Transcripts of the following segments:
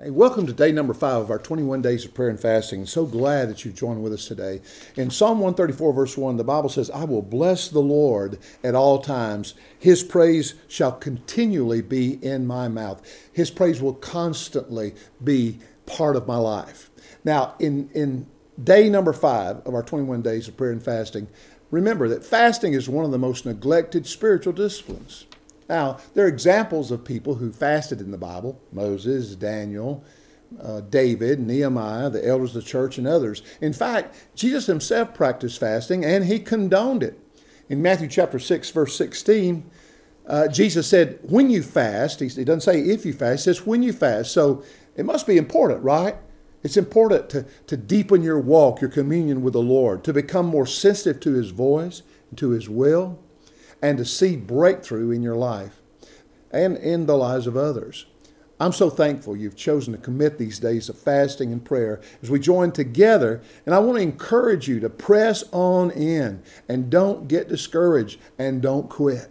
Hey, welcome to day number five of our 21 days of prayer and fasting. So glad that you've joined with us today. In Psalm 134, verse 1, the Bible says, I will bless the Lord at all times. His praise shall continually be in my mouth. His praise will constantly be part of my life. Now, in, in day number five of our 21 days of prayer and fasting, remember that fasting is one of the most neglected spiritual disciplines. Now, there are examples of people who fasted in the Bible Moses, Daniel, uh, David, Nehemiah, the elders of the church, and others. In fact, Jesus himself practiced fasting and he condoned it. In Matthew chapter 6, verse 16, uh, Jesus said, When you fast, he, he doesn't say if you fast, he says when you fast. So it must be important, right? It's important to, to deepen your walk, your communion with the Lord, to become more sensitive to his voice, to his will and to see breakthrough in your life and in the lives of others. I'm so thankful you've chosen to commit these days of fasting and prayer as we join together. And I want to encourage you to press on in and don't get discouraged and don't quit.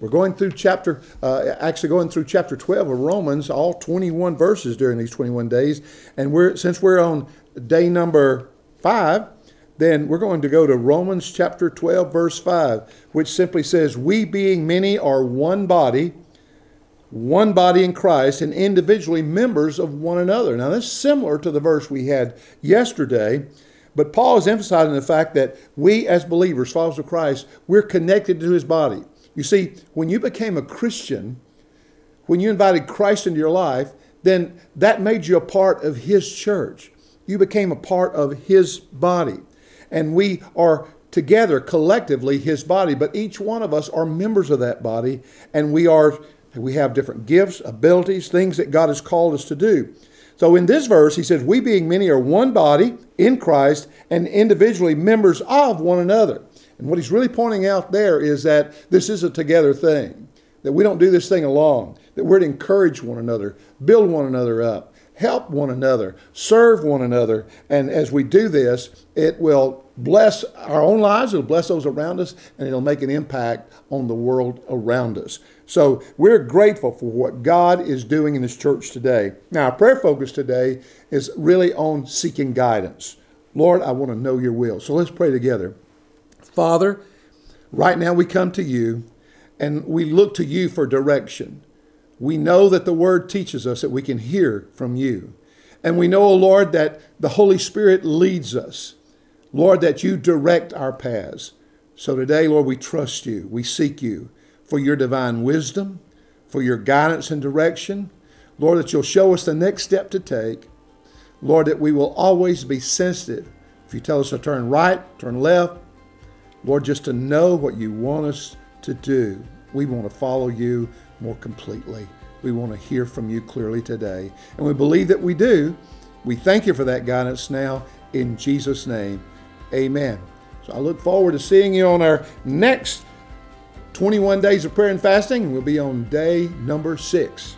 We're going through chapter, uh, actually going through chapter 12 of Romans, all 21 verses during these 21 days. And we're, since we're on day number five, then we're going to go to Romans chapter 12, verse 5, which simply says, We being many are one body, one body in Christ, and individually members of one another. Now, that's similar to the verse we had yesterday, but Paul is emphasizing the fact that we as believers, followers of Christ, we're connected to his body. You see, when you became a Christian, when you invited Christ into your life, then that made you a part of his church. You became a part of his body and we are together collectively his body, but each one of us are members of that body, and we are we have different gifts, abilities, things that God has called us to do. So in this verse, he says, We being many are one body in Christ and individually members of one another. And what he's really pointing out there is that this is a together thing, that we don't do this thing alone, that we're to encourage one another, build one another up, help one another, serve one another. And as we do this, it will bless our own lives, it'll bless those around us, and it'll make an impact on the world around us. So we're grateful for what God is doing in this church today. Now, our prayer focus today is really on seeking guidance. Lord, I want to know your will. So let's pray together. Father, right now we come to you and we look to you for direction. We know that the word teaches us that we can hear from you. And we know, O oh Lord, that the Holy Spirit leads us. Lord, that you direct our paths. So today, Lord, we trust you. We seek you for your divine wisdom, for your guidance and direction. Lord, that you'll show us the next step to take. Lord, that we will always be sensitive. If you tell us to turn right, turn left, Lord, just to know what you want us to do. We want to follow you more completely. We want to hear from you clearly today. And we believe that we do. We thank you for that guidance now in Jesus' name. Amen. So I look forward to seeing you on our next 21 days of prayer and fasting. We'll be on day number six.